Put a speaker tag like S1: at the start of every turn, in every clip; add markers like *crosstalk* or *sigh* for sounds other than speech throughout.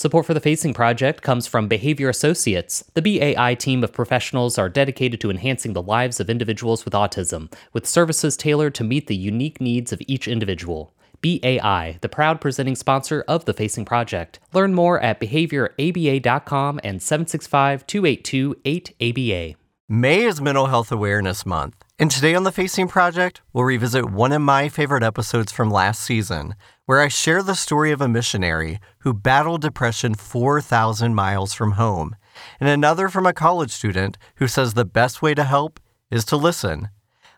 S1: Support for the Facing Project comes from Behavior Associates. The BAI team of professionals are dedicated to enhancing the lives of individuals with autism, with services tailored to meet the unique needs of each individual. BAI, the proud presenting sponsor of the Facing Project. Learn more at behavioraba.com and 765 282 8ABA.
S2: May is Mental Health Awareness Month, and today on the Facing Project, we'll revisit one of my favorite episodes from last season, where I share the story of a missionary who battled depression 4,000 miles from home, and another from a college student who says the best way to help is to listen.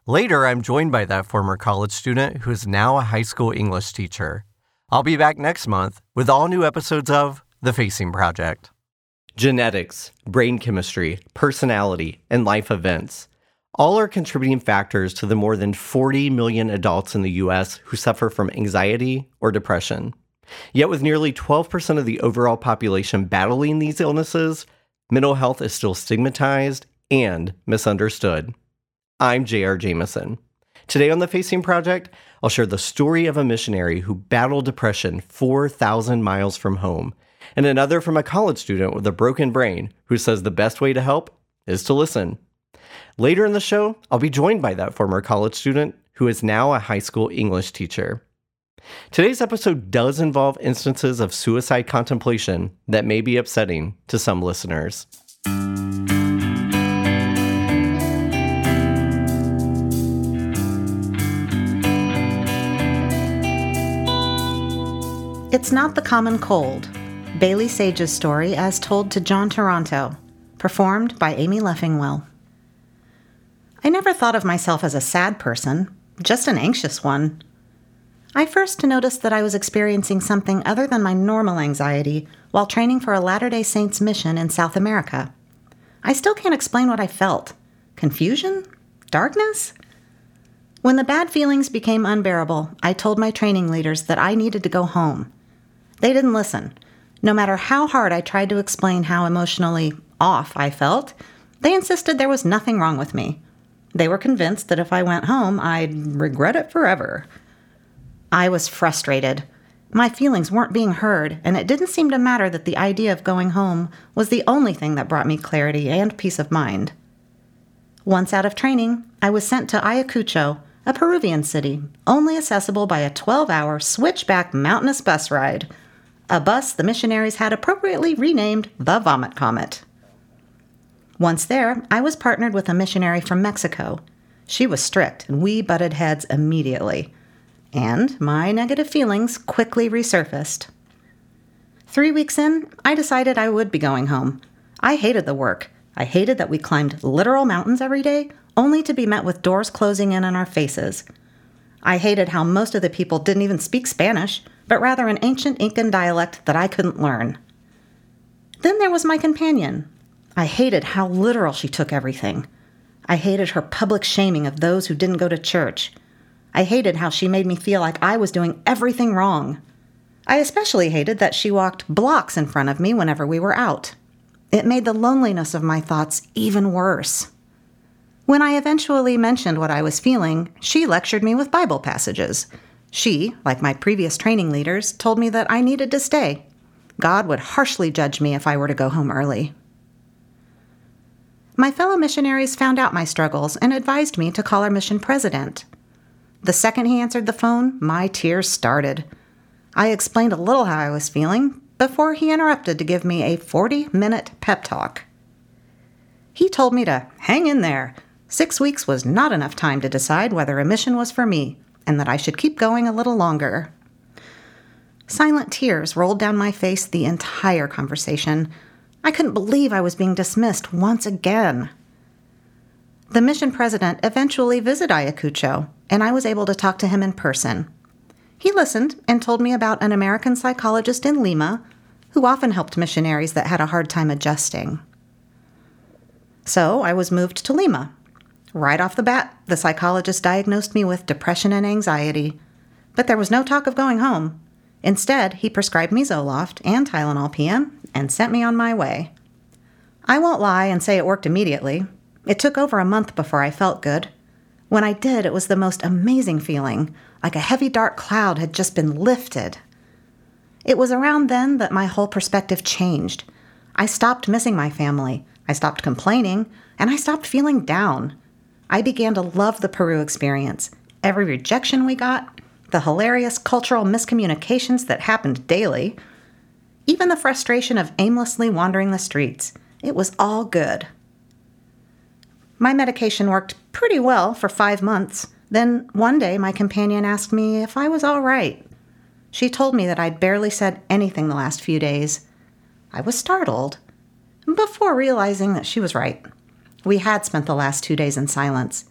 S2: Later, I'm joined by that former college student who is now a high school English teacher. I'll be back next month with all new episodes of The Facing Project. Genetics, brain chemistry, personality, and life events all are contributing factors to the more than 40 million adults in the US who suffer from anxiety or depression. Yet, with nearly 12% of the overall population battling these illnesses, mental health is still stigmatized and misunderstood. I'm J.R. Jamison. Today on the Facing Project, I'll share the story of a missionary who battled depression 4,000 miles from home and another from a college student with a broken brain who says the best way to help is to listen. Later in the show, I'll be joined by that former college student who is now a high school English teacher. Today's episode does involve instances of suicide contemplation that may be upsetting to some listeners.
S3: It's not the common cold Bailie Sage's story as told to Jon Toronto, performed by Amy Leffingwell. I never thought of myself as a sad person, just an anxious one. I first noticed that I was experiencing something other than my normal anxiety while training for a Latter day Saints mission in South America. I still can't explain what I felt confusion? Darkness? When the bad feelings became unbearable, I told my training leaders that I needed to go home. They didn't listen, no matter how hard I tried to explain how emotionally off I felt, they insisted there was nothing wrong with me. They were convinced that if I went home, I'd regret it forever. I was frustrated. My feelings weren't being heard, and it didn't seem to matter that the idea of going home was the only thing that brought me clarity and peace of mind. Once out of training, I was sent to Ayacucho, a Peruvian city, only accessible by a 12 hour switchback mountainous bus ride a bus the missionaries had appropriately renamed the Vomit Comet. Once there, I was partnered with a missionary from Mexico. She was strict, and we butted heads immediately. And my negative feelings quickly resurfaced. Three weeks in, I decided I would be going home. I hated the work. I hated that we climbed literal mountains every day, only to be met with doors closing in on our faces. I hated how most of the people didn't even speak Spanish, but rather an ancient Incan dialect that I couldn't learn. Then there was my companion. I hated how literal she took everything. I hated her public shaming of those who didn't go to church. I hated how she made me feel like I was doing everything wrong. I especially hated that she walked blocks in front of me whenever we were out. It made the loneliness of my thoughts even worse. When I eventually mentioned what I was feeling, she lectured me with Bible passages, she, like my previous training leaders, told me that I needed to stay. God would harshly judge me if I were to go home early. My fellow missionaries found out my struggles and advised me to call our mission president. The second he answered the phone, my tears started. I explained a little how I was feeling before he interrupted to give me a 40 minute pep talk. He told me to hang in there. Six weeks was not enough time to decide whether a mission was for me, and that I should keep going a little longer. Silent tears rolled down my face the entire conversation. I couldn't believe I was being dismissed once again. The mission president eventually visited Ayacucho, and I was able to talk to him in person. He listened and told me about an American psychologist in Lima who often helped missionaries that had a hard time adjusting. So I was moved to Lima, Right off the bat, the psychologist diagnosed me with depression and anxiety. But there was no talk of going home. Instead, he prescribed me Zoloft and Tylenol PM and sent me on my way. I won't lie and say it worked immediately. It took over a month before I felt good. When I did, it was the most amazing feeling, like a heavy dark cloud had just been lifted. It was around then that my whole perspective changed. I stopped missing my family, I stopped complaining, and I stopped feeling down. I began to love the Peru experience. Every rejection we got, the hilarious cultural miscommunications that happened daily, even the frustration of aimlessly wandering the streets. It was all good. My medication worked pretty well for five months. Then one day, my companion asked me if I was all right. She told me that I'd barely said anything the last few days. I was startled, before realizing that she was right. We had spent the last two days in silence.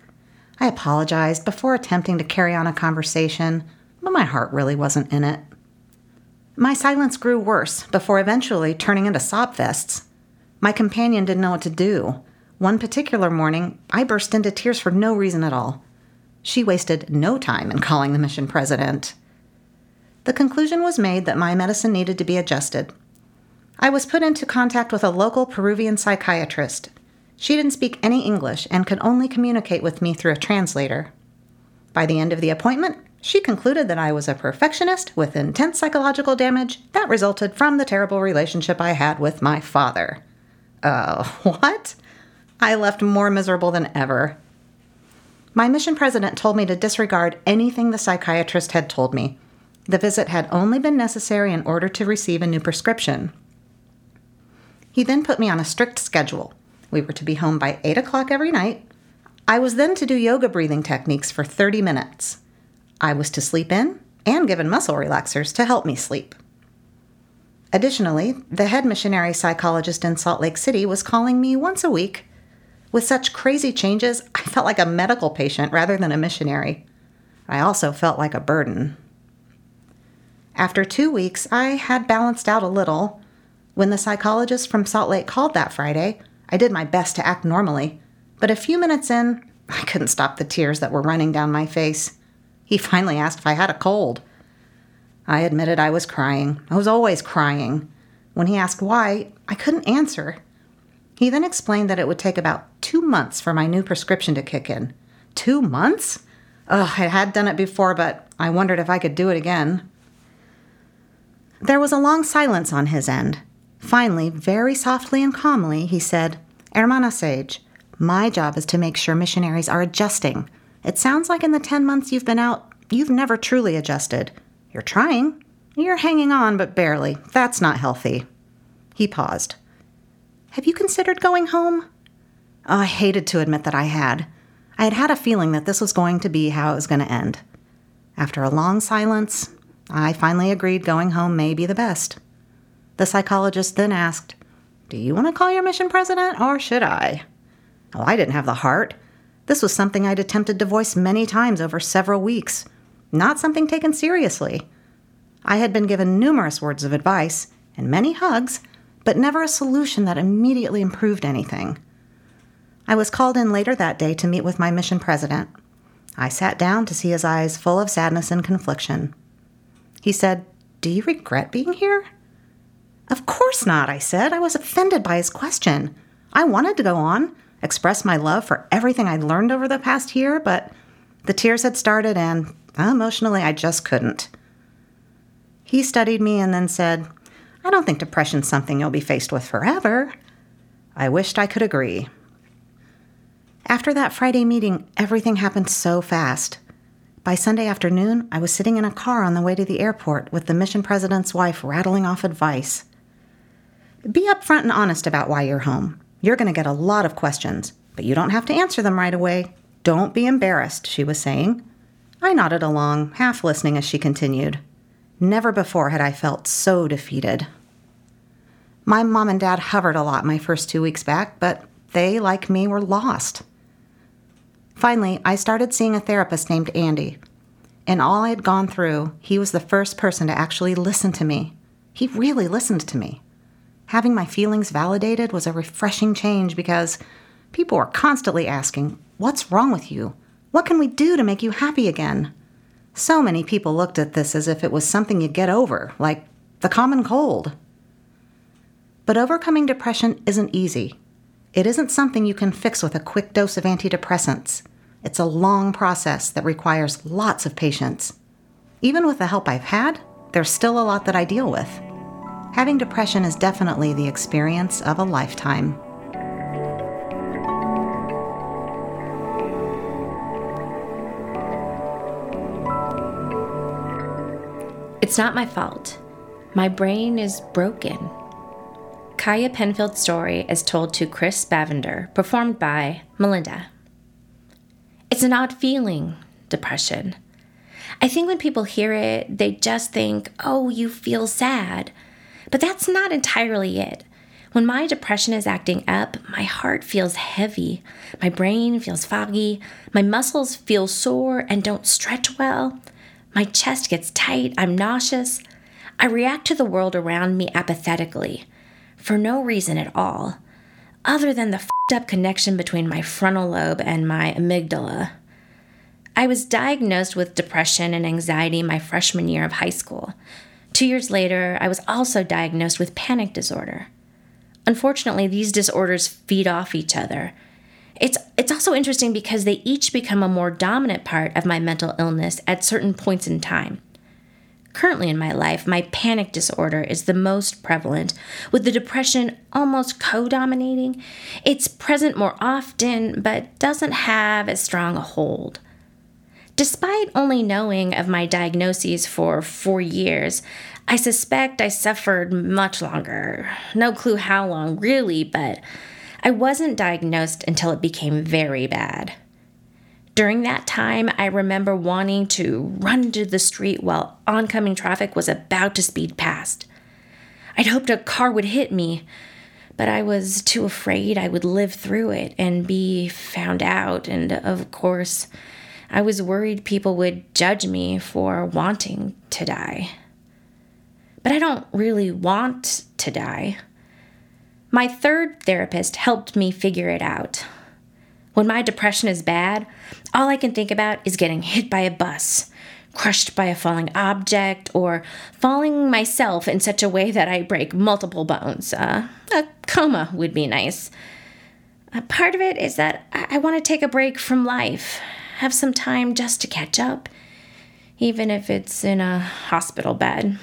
S3: I apologized before attempting to carry on a conversation, but my heart really wasn't in it. My silence grew worse before eventually turning into sob fests. My companion didn't know what to do. One particular morning, I burst into tears for no reason at all. She wasted no time in calling the mission president. The conclusion was made that my medicine needed to be adjusted. I was put into contact with a local Peruvian psychiatrist. She didn't speak any English and could only communicate with me through a translator. By the end of the appointment, she concluded that I was a perfectionist with intense psychological damage that resulted from the terrible relationship I had with my father. Uh, *laughs* what? I left more miserable than ever. My mission president told me to disregard anything the psychiatrist had told me. The visit had only been necessary in order to receive a new prescription. He then put me on a strict schedule. We were to be home by 8 o'clock every night. I was then to do yoga breathing techniques for 30 minutes. I was to sleep in and given muscle relaxers to help me sleep. Additionally, the head missionary psychologist in Salt Lake City was calling me once a week with such crazy changes, I felt like a medical patient rather than a missionary. I also felt like a burden. After two weeks, I had balanced out a little. When the psychologist from Salt Lake called that Friday, I did my best to act normally, but a few minutes in, I couldn't stop the tears that were running down my face. He finally asked if I had a cold. I admitted I was crying. I was always crying. When he asked why, I couldn't answer. He then explained that it would take about two months for my new prescription to kick in. Two months? Ugh, I had done it before, but I wondered if I could do it again. There was a long silence on his end. Finally, very softly and calmly, he said, Hermana Sage, my job is to make sure missionaries are adjusting. It sounds like in the 10 months you've been out, you've never truly adjusted. You're trying. You're hanging on, but barely. That's not healthy. He paused. Have you considered going home? Oh, I hated to admit that I had. I had had a feeling that this was going to be how it was going to end. After a long silence, I finally agreed going home may be the best. The psychologist then asked, Do you want to call your mission president, or should I? Oh, I didn't have the heart. This was something I'd attempted to voice many times over several weeks, not something taken seriously. I had been given numerous words of advice and many hugs but never a solution that immediately improved anything. I was called in later that day to meet with my mission president. I sat down to see his eyes full of sadness and confliction. He said, Do you regret being here? Of course not, I said. I was offended by his question. I wanted to go on, express my love for everything I'd learned over the past year, but the tears had started and uh, emotionally I just couldn't. He studied me and then said, I don't think depression's something you'll be faced with forever. I wished I could agree. After that Friday meeting, everything happened so fast. By Sunday afternoon, I was sitting in a car on the way to the airport with the mission president's wife rattling off advice. Be upfront and honest about why you're home. You're going to get a lot of questions, but you don't have to answer them right away. Don't be embarrassed, she was saying. I nodded along, half listening as she continued. Never before had I felt so defeated. My mom and dad hovered a lot my first two weeks back, but they, like me, were lost. Finally, I started seeing a therapist named Andy. In all I had gone through, he was the first person to actually listen to me. He really listened to me. Having my feelings validated was a refreshing change because people were constantly asking, What's wrong with you? What can we do to make you happy again? So many people looked at this as if it was something you get over, like the common cold. But overcoming depression isn't easy. It isn't something you can fix with a quick dose of antidepressants. It's a long process that requires lots of patience. Even with the help I've had, there's still a lot that I deal with. Having depression is definitely the experience of a lifetime.
S4: It's not my fault. My brain is broken. Kiah Penfield's story is told to Chris Bavender, performed by Melinda. It's an odd feeling, depression. I think when people hear it, they just think, oh, you feel sad. But that's not entirely it. When my depression is acting up, my heart feels heavy, my brain feels foggy, my muscles feel sore and don't stretch well, my chest gets tight, I'm nauseous. I react to the world around me apathetically, for no reason at all, other than the fed up connection between my frontal lobe and my amygdala. I was diagnosed with depression and anxiety my freshman year of high school. Two years later, I was also diagnosed with panic disorder. Unfortunately, these disorders feed off each other. It's, it's also interesting because they each become a more dominant part of my mental illness at certain points in time. Currently in my life, my panic disorder is the most prevalent, with the depression almost co dominating. It's present more often, but doesn't have as strong a hold. Despite only knowing of my diagnoses for four years, I suspect I suffered much longer. No clue how long, really, but I wasn't diagnosed until it became very bad. During that time, I remember wanting to run to the street while oncoming traffic was about to speed past. I'd hoped a car would hit me, but I was too afraid I would live through it and be found out, and of course, I was worried people would judge me for wanting to die. But I don't really want to die. My third therapist helped me figure it out. When my depression is bad, all I can think about is getting hit by a bus, crushed by a falling object, or falling myself in such a way that I break multiple bones. Uh, a coma would be nice. A part of it is that I, I want to take a break from life have some time just to catch up, even if it's in a hospital bed.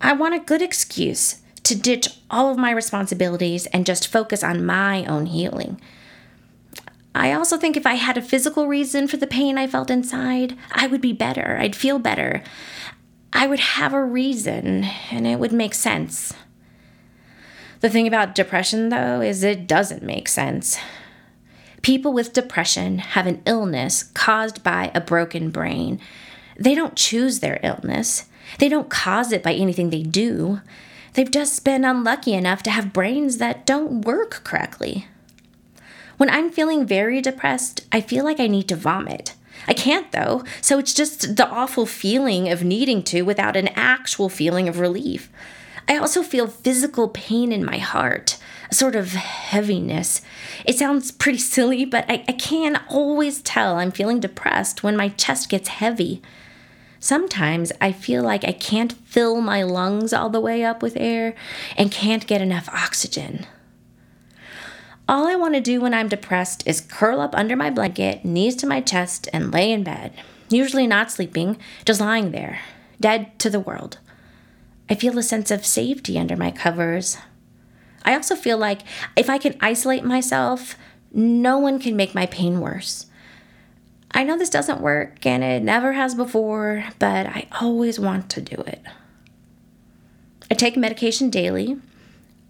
S4: I want a good excuse to ditch all of my responsibilities and just focus on my own healing. I also think if I had a physical reason for the pain I felt inside, I would be better. I'd feel better. I would have a reason, and it would make sense. The thing about depression, though, is it doesn't make sense. People with depression have an illness caused by a broken brain. They don't choose their illness, they don't cause it by anything they do. They've just been unlucky enough to have brains that don't work correctly. When I'm feeling very depressed, I feel like I need to vomit. I can't though, so it's just the awful feeling of needing to without an actual feeling of relief. I also feel physical pain in my heart sort of heaviness. It sounds pretty silly, but I, I can always tell I'm feeling depressed when my chest gets heavy. Sometimes I feel like I can't fill my lungs all the way up with air and can't get enough oxygen. All I want to do when I'm depressed is curl up under my blanket, knees to my chest, and lay in bed. Usually not sleeping, just lying there, dead to the world. I feel a sense of safety under my covers, I also feel like if I can isolate myself, no one can make my pain worse. I know this doesn't work and it never has before, but I always want to do it. I take medication daily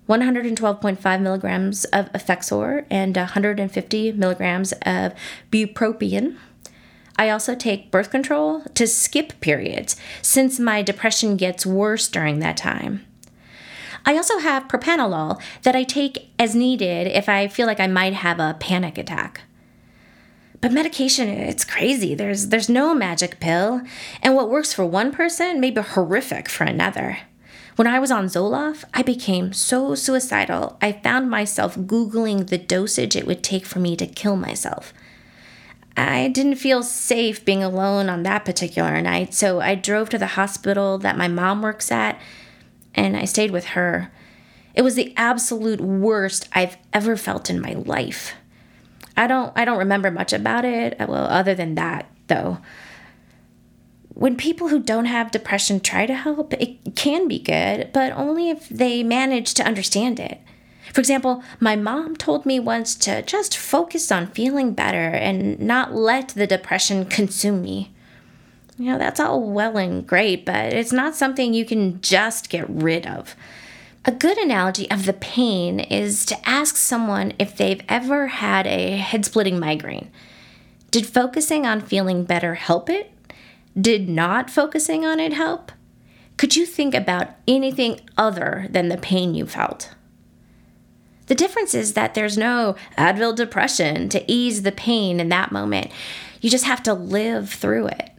S4: 112.5 milligrams of Effexor and 150 milligrams of bupropion. I also take birth control to skip periods since my depression gets worse during that time. I also have propranolol that I take as needed if I feel like I might have a panic attack. But medication, it's crazy. There's there's no magic pill, and what works for one person may be horrific for another. When I was on Zoloft, I became so suicidal. I found myself googling the dosage it would take for me to kill myself. I didn't feel safe being alone on that particular night, so I drove to the hospital that my mom works at and I stayed with her. It was the absolute worst I've ever felt in my life. I don't I don't remember much about it. Uh, well, other than that, though. when people who don't have depression try to help, it can be good, but only if they manage to understand it. For example, my mom told me once to just focus on feeling better and not let the depression consume me. You know, that's all well and great, but it's not something you can just get rid of. A good analogy of the pain is to ask someone if they've ever had a head splitting migraine. Did focusing on feeling better help it? Did not focusing on it help? Could you think about anything other than the pain you felt? The difference is that there's no Advil depression to ease the pain in that moment. You just have to live through it.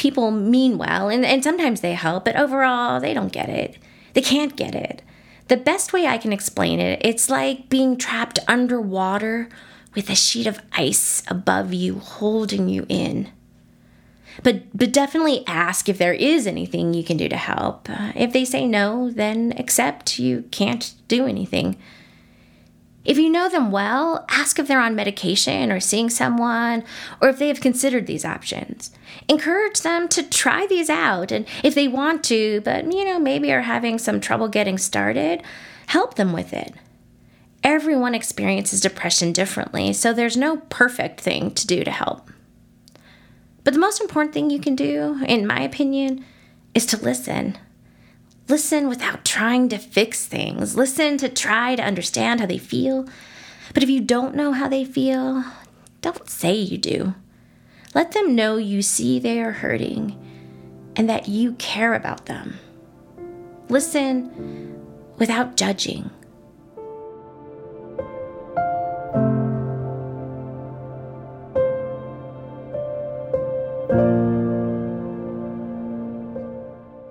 S4: People mean well, and, and sometimes they help, but overall, they don't get it. They can't get it. The best way I can explain it, it's like being trapped underwater with a sheet of ice above you holding you in. But, but definitely ask if there is anything you can do to help. Uh, if they say no, then accept you can't do anything. If you know them well, ask if they're on medication or seeing someone, or if they have considered these options. Encourage them to try these out, and if they want to, but you know, maybe are having some trouble getting started, help them with it. Everyone experiences depression differently, so there's no perfect thing to do to help. But the most important thing you can do, in my opinion, is to listen. Listen without trying to fix things. Listen to try to understand how they feel. But if you don't know how they feel, don't say you do. Let them know you see they are hurting and that you care about them. Listen without judging.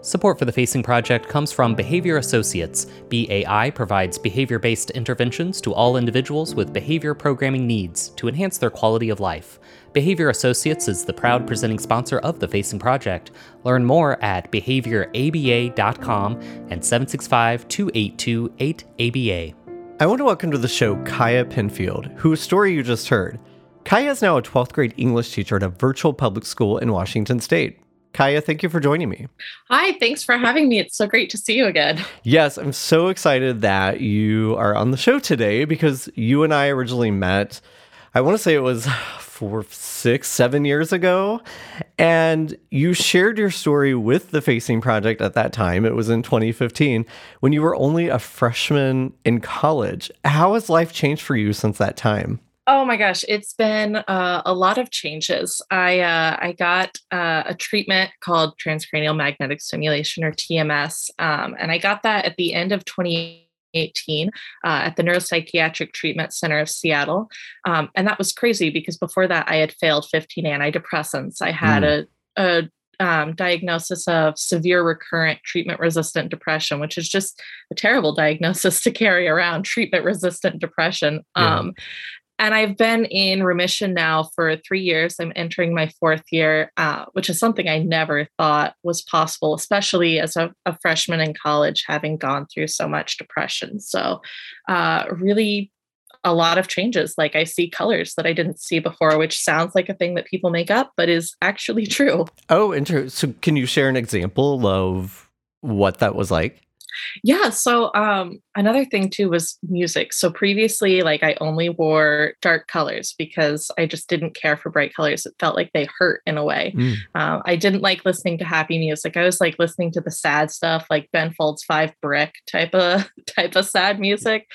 S1: Support for the Facing Project comes from Behavior Associates. BAI provides behavior based interventions to all individuals with behavior programming needs to enhance their quality of life. Behavior Associates is the proud presenting sponsor of the Facing Project. Learn more at behavioraba.com and 765 282 8ABA.
S2: I want to welcome to the show Kiah Penfield, whose story you just heard. Kiah is now a 12th grade English teacher at a virtual public school in Washington State. Kiah, thank you for joining me.
S5: Hi, thanks for having me. It's so great to see you again.
S2: Yes, I'm so excited that you are on the show today because you and I originally met, I want to say it was *sighs* four, six, seven years ago. And you shared your story with the Facing Project at that time. It was in 2015 when you were only a freshman in college. How has life changed for you since that time?
S5: Oh my gosh, it's been uh, a lot of changes. I uh, I got uh, a treatment called transcranial magnetic stimulation or TMS, um, and I got that at the end of 2018 uh, at the Neuropsychiatric Treatment Center of Seattle, um, and that was crazy because before that I had failed 15 antidepressants. I had mm. a, a um, diagnosis of severe recurrent treatment resistant depression, which is just a terrible diagnosis *laughs* to carry around treatment resistant depression. Yeah. Um, and I've been in remission now for three years. I'm entering my fourth year, uh, which is something I never thought was possible, especially as a, a, freshman in college, having gone through so much depression. So, uh, really, a lot of changes. Like I see colors that I didn't see before, which sounds like a thing that people make up, but is actually *laughs* true.
S2: Oh, interesting. So, can you share an example of what that was like?
S5: Yeah. So um, another thing too was music. So previously, like I only wore dark colors because I just didn't care for bright colors. It felt like they hurt in a way. Mm. Uh, I didn't like listening to happy music. I was like listening to the sad stuff, like Ben Folds Five Brick type of *laughs* type of sad music.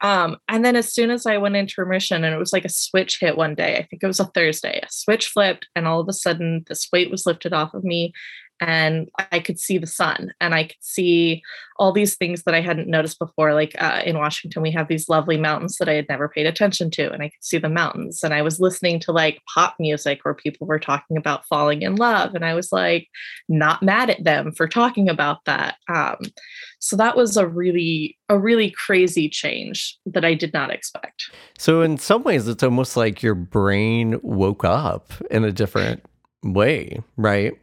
S5: Um, and then as soon as I went into remission, and it was like a switch hit one day. I think it was a Thursday. A switch flipped, and all of a sudden, this weight was lifted off of me, and I could see the sun and I could see all these things that I hadn't noticed before. Like uh, in Washington, we have these lovely mountains that I had never paid attention to, and I could see the mountains. And I was listening to like pop music where people were talking about falling in love, and I was like not mad at them for talking about that. Um, so that was a really a really crazy change that I did not expect.
S2: So in some ways, it's almost like your brain woke up in a different way, right?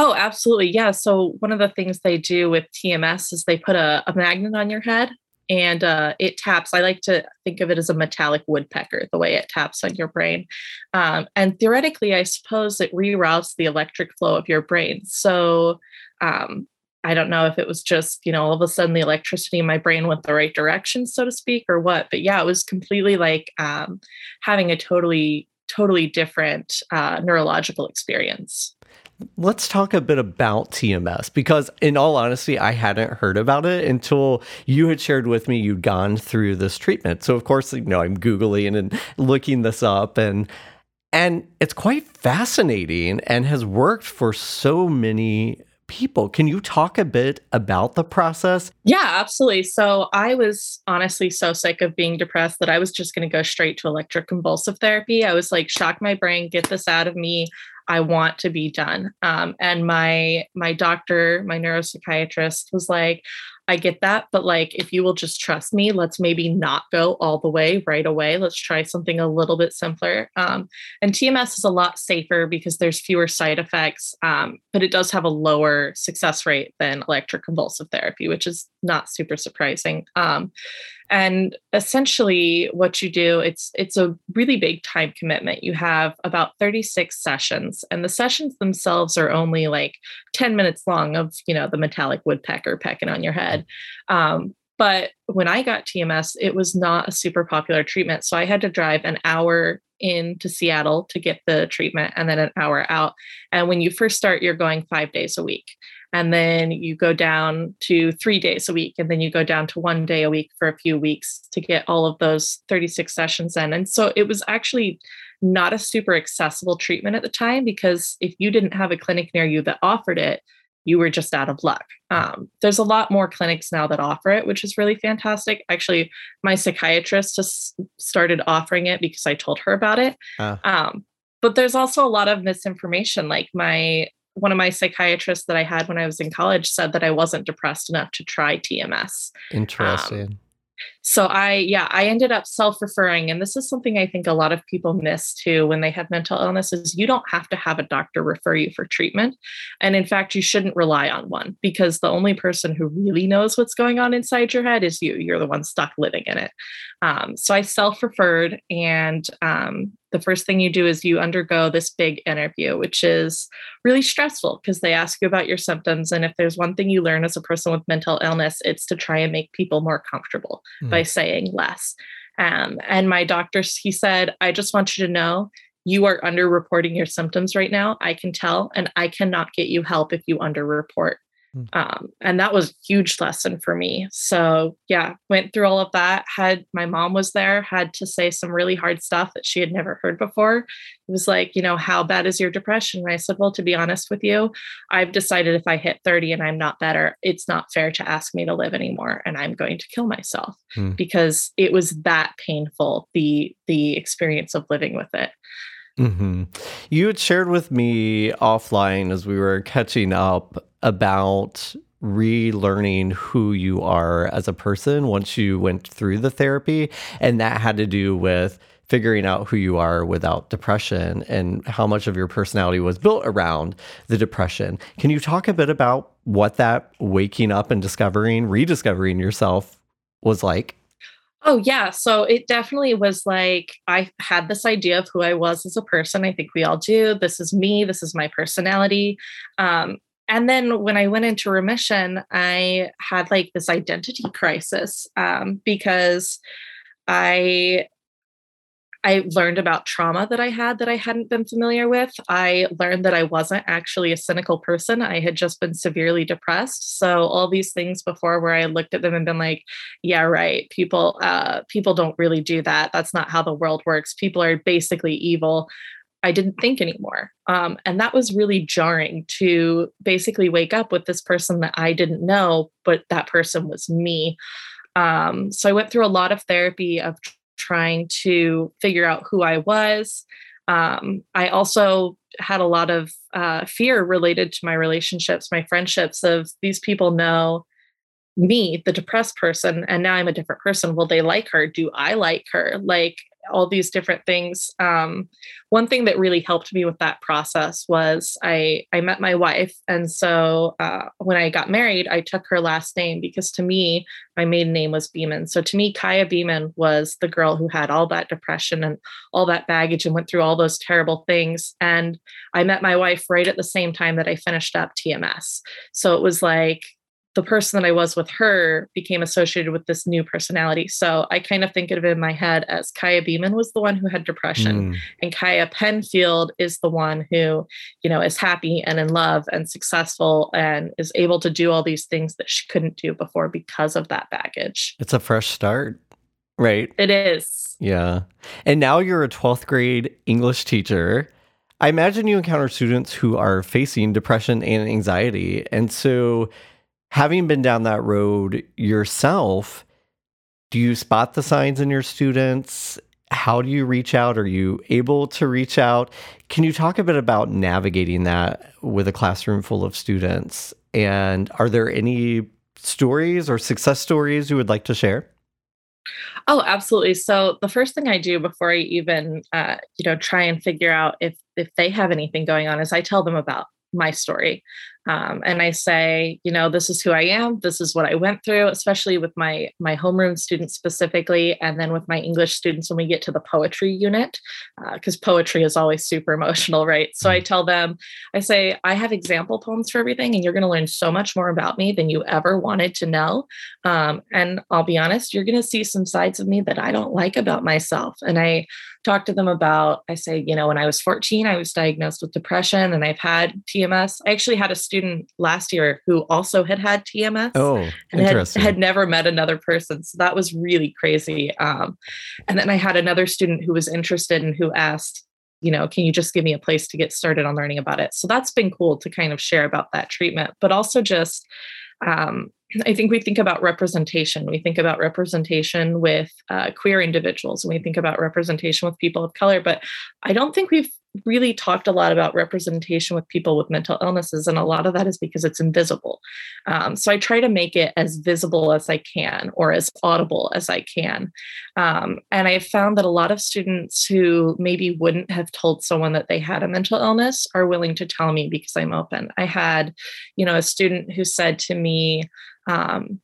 S5: Oh, absolutely. Yeah. So one of the things they do with TMS is they put a, a magnet on your head and uh, it taps. I like to think of it as a metallic woodpecker, the way it taps on your brain. Um, and theoretically, I suppose it reroutes the electric flow of your brain. So um, I don't know if it was just, you know, all of a sudden the electricity in my brain went the right direction, so to speak, or what. But yeah, it was completely like um, having a totally, totally different uh, neurological experience.
S2: Let's talk a bit about TMS because, in all honesty, I hadn't heard about it until you had shared with me you'd gone through this treatment. So, of course, you know, I'm Googling and looking this up and and it's quite fascinating and has worked for so many people. Can you talk a bit about the process?
S5: Yeah, absolutely. So I was honestly so sick of being depressed that I was just going to go straight to electroconvulsive therapy. I was like, shock my brain, get this out of me. I want to be done. Um, and my my doctor, my neuropsychiatrist, was like, I get that, but like if you will just trust me, let's maybe not go all the way right away. Let's try something a little bit simpler. Um, and TMS is a lot safer because there's fewer side effects, um, but it does have a lower success rate than electroconvulsive therapy, which is not super surprising. Um, and essentially what you do it's it's a really big time commitment. You have about 36 sessions and the sessions themselves are only like 10 minutes long of you know the metallic woodpecker pecking on your head. Um, but when i got tms it was not a super popular treatment so i had to drive an hour into seattle to get the treatment and then an hour out. And when you first start you're going five days a week and then you go down to three days a week and then you go down to one day a week for a few weeks to get all of those 36 sessions in. And so it was actually not a super accessible treatment at the time because if you didn't have a clinic near you that offered it you were just out of luck. Um, there's a lot more clinics now that offer it which is really fantastic. Actually my psychiatrist just started offering it because i told her about it. Uh. um, but there's also a lot of misinformation like my one of my psychiatrists that I had when I was in college said that I wasn't depressed enough to try TMS.
S2: Interesting. Um,
S5: so I, yeah, I ended up self-referring, and this is something I think a lot of people miss too when they have mental illnesses. You don't have to have a doctor refer you for treatment, and in fact, you shouldn't rely on one because the only person who really knows what's going on inside your head is you. You're the one stuck living in it. Um, so I self-referred, and um, the first thing you do is you undergo this big interview, which is really stressful because they ask you about your symptoms. And if there's one thing you learn as a person with mental illness, it's to try and make people more comfortable mm. by saying less. Um, and my doctor, he said, I just want you to know you are underreporting your symptoms right now. I can tell, and I cannot get you help if you underreport. Hmm. Um, and that was a huge lesson for me. So yeah, went through all of that. Had my mom was there, had to say some really hard stuff that she had never heard before. It was like, you know, how bad is your depression? And I said, well, to be honest with you, I've decided if I hit 30 and I'm not better, it's not fair to ask me to live anymore, and I'm going to kill myself hmm. because it was that painful the the experience of living with it.
S2: Mm-hmm. You had shared with me offline as we were catching up about relearning who you are as a person once you went through the therapy. And that had to do with figuring out who you are without depression and how much of your personality was built around the depression. Can you talk a bit about what that waking up and discovering, rediscovering yourself was like?
S5: Oh, yeah. So it definitely was like I had this idea of who I was as a person. I think we all do. This is me. This is my personality. Um, and then when I went into remission, I had like this identity crisis um, because I I learned about trauma that I had that I hadn't been familiar with. I learned that I wasn't actually a cynical person. I had just been severely depressed. So all these things before where I looked at them and been like, yeah, right. People uh people don't really do that. That's not how the world works. People are basically evil. I didn't think anymore. Um, and that was really jarring to basically wake up with this person that I didn't know, but that person was me. Um, so I went through a lot of therapy of trying to figure out who I was. Um, I also had a lot of uh, fear related to my relationships, my friendships of these people know me, the depressed person, and now I'm a different person. Will they like her? Do I like her? Like, all these different things. Um, one thing that really helped me with that process was I I met my wife, and so uh, when I got married, I took her last name because to me my maiden name was Beeman. So to me, Kiah Beeman was the girl who had all that depression and all that baggage and went through all those terrible things. And I met my wife right at the same time that I finished up TMS. So it was like the person that I was with her became associated with this new personality. So I kind of think of it in my head as Kiah Beeman was the one who had depression, mm. and Kiah Penfield is the one who, you know, is happy and in love and successful and is able to do all these things that she couldn't do before because of that baggage.
S2: It's a fresh start, right?
S5: It is.
S2: Yeah. And now you're a 12th grade English teacher. I imagine you encounter students who are facing depression and anxiety. And so, having been down that road yourself, do you spot the signs in your students? How do you reach out? Are you able to reach out? Can you talk a bit about navigating that with a classroom full of students? And are there any stories or success stories you would like to share?
S5: Oh, absolutely. So the first thing I do before I even, uh, you know, try and figure out if if they have anything going on is I tell them about my story. Um, and I say, you know, this is who I am. This is what I went through, especially with my my homeroom students specifically, and then with my English students when we get to the poetry unit, because uh, poetry is always super *laughs* emotional, right? So I mm. tell them, I say, I have example poems for everything, and you're going to learn so much more about me than you ever wanted to know. Um, and I'll be honest, you're going to see some sides of me that I don't like about myself, and I talk to them about i say you know when i was 14 i was diagnosed with depression and i've had tms i actually had a student last year who also had had tms
S2: oh
S5: and had, had never met another person so that was really crazy um, and then i had another student who was interested and who asked you know can you just give me a place to get started on learning about it so that's been cool to kind of share about that treatment but also just um, I think we think about representation. We think about representation with uh, queer individuals, and we think about representation with people of color. But I don't think we've really talked a lot about representation with people with mental illnesses, and a lot of that is because it's invisible. Um, so I try to make it as visible as I can, or as audible as I can. Um, and I found that a lot of students who maybe wouldn't have told someone that they had a mental illness are willing to tell me because I'm open. I had, you know, a student who said to me um,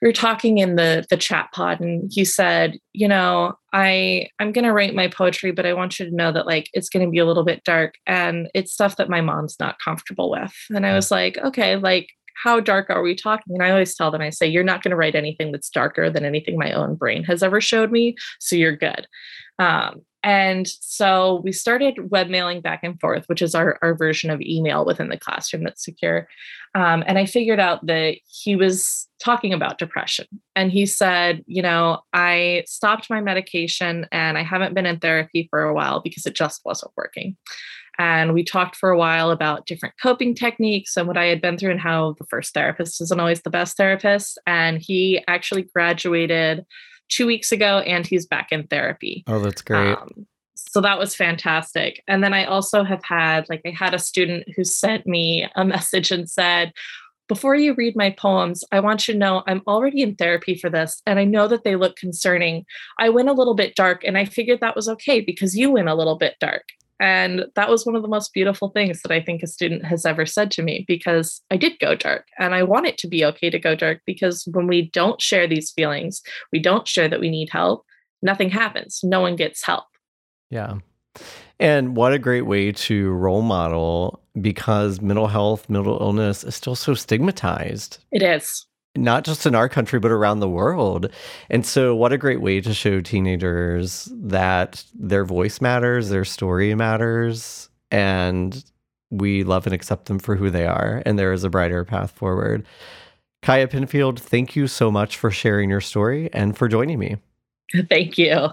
S5: we were talking in the the chat pod and he said you know i i'm going to write my poetry but i want you to know that like it's going to be a little bit dark and it's stuff that my mom's not comfortable with. And i was like okay like how dark are we talking? And i always tell them i say you're not going to write anything that's darker than anything my own brain has ever showed me so you're good um, and so we started webmailing back and forth, which is our, our version of email within the classroom that's secure. Um, and I figured out that he was talking about depression. And he said, You know, I stopped my medication and I haven't been in therapy for a while because it just wasn't working. And we talked for a while about different coping techniques and what I had been through and how the first therapist isn't always the best therapist. And he actually graduated two weeks ago and he's back in therapy.
S2: Oh, that's great. Um,
S5: so that was fantastic. And then I also have had, like, I had a student who sent me a *laughs* message and said, before you read my poems, I want you to know I'm already in therapy for this, and I know that they look concerning. I went a little bit dark, and I figured that was okay because you went a little bit dark. And that was one of the most beautiful things that I think a student has ever said to me because I did go dark and I want it to be okay to go dark because when we don't share these feelings, we don't share that we need help, nothing happens. No one gets help.
S2: Yeah. And what a great way to role model because mental health, mental illness is still so stigmatized.
S5: It is
S2: not just in our country, but around the world. And so, what a great way to show teenagers that their voice matters, their story matters, and we love and accept them for who they are. And there is a brighter path forward. Kiah Penfield, thank you so much for sharing your story and for joining me. *laughs*
S5: Thank you.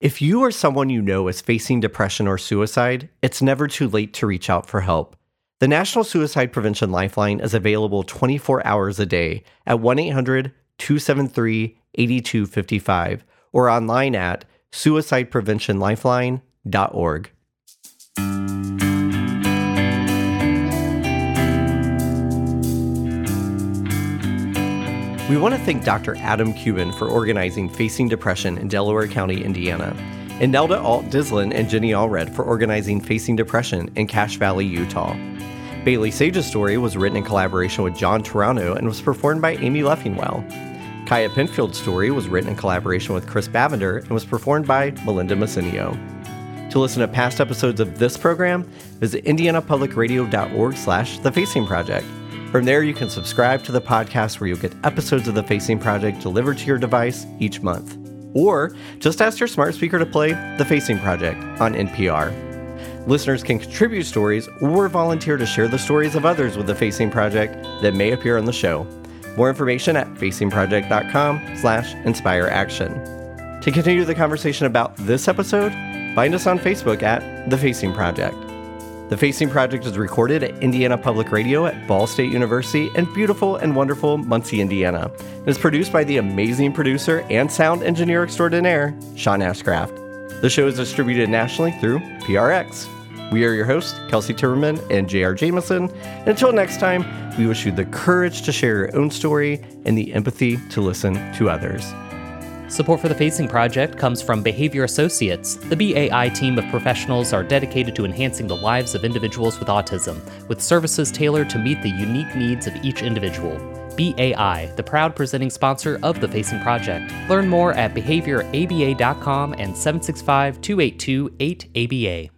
S2: If you or someone you know is facing depression or suicide, it's never too late to reach out for help. The National Suicide Prevention Lifeline is available 24 hours a day at 1 800 273 8255 or online at suicidepreventionlifeline.org. We want to thank Dr. Adam Cuban for organizing Facing Depression in Delaware County, Indiana, and Nelda Alt Dislin and Jenny Allred for organizing Facing Depression in Cache Valley, Utah. Bailie Sage's story was written in collaboration with Jon Toronto and was performed by Amy Leffingwell. Kiah Penfield's story was written in collaboration with Chris Bavender and was performed by Melinda Massinio. To listen to past episodes of this program, visit indianapublicradio.org slash The Facing Project. From there, you can subscribe to the podcast where you'll get episodes of The Facing Project delivered to your device each month. Or just ask your smart speaker to play The Facing Project on NPR. Listeners can contribute stories or volunteer to share the stories of others with The Facing Project that may appear on the show. More information at facingproject.com slash inspire action. To continue the conversation about this episode, find us on Facebook at The Facing Project. The Facing Project is recorded at Indiana Public Radio at Ball State University in beautiful and wonderful Muncie, Indiana. It is produced by the amazing producer and sound engineer extraordinaire, Sean Ashcraft. The show is distributed nationally through PRX. We are your hosts, Kelsey Timmerman and J.R. Jamison. And until next time, we wish you the courage to share your own story and the empathy to listen to others.
S1: Support for the Facing Project comes from Behavior Associates. The BAI team of professionals are dedicated to enhancing the lives of individuals with autism, with services tailored to meet the unique needs of each individual. BAI, the proud presenting sponsor of the Facing Project. Learn more at behavioraba.com and 765 282 8ABA.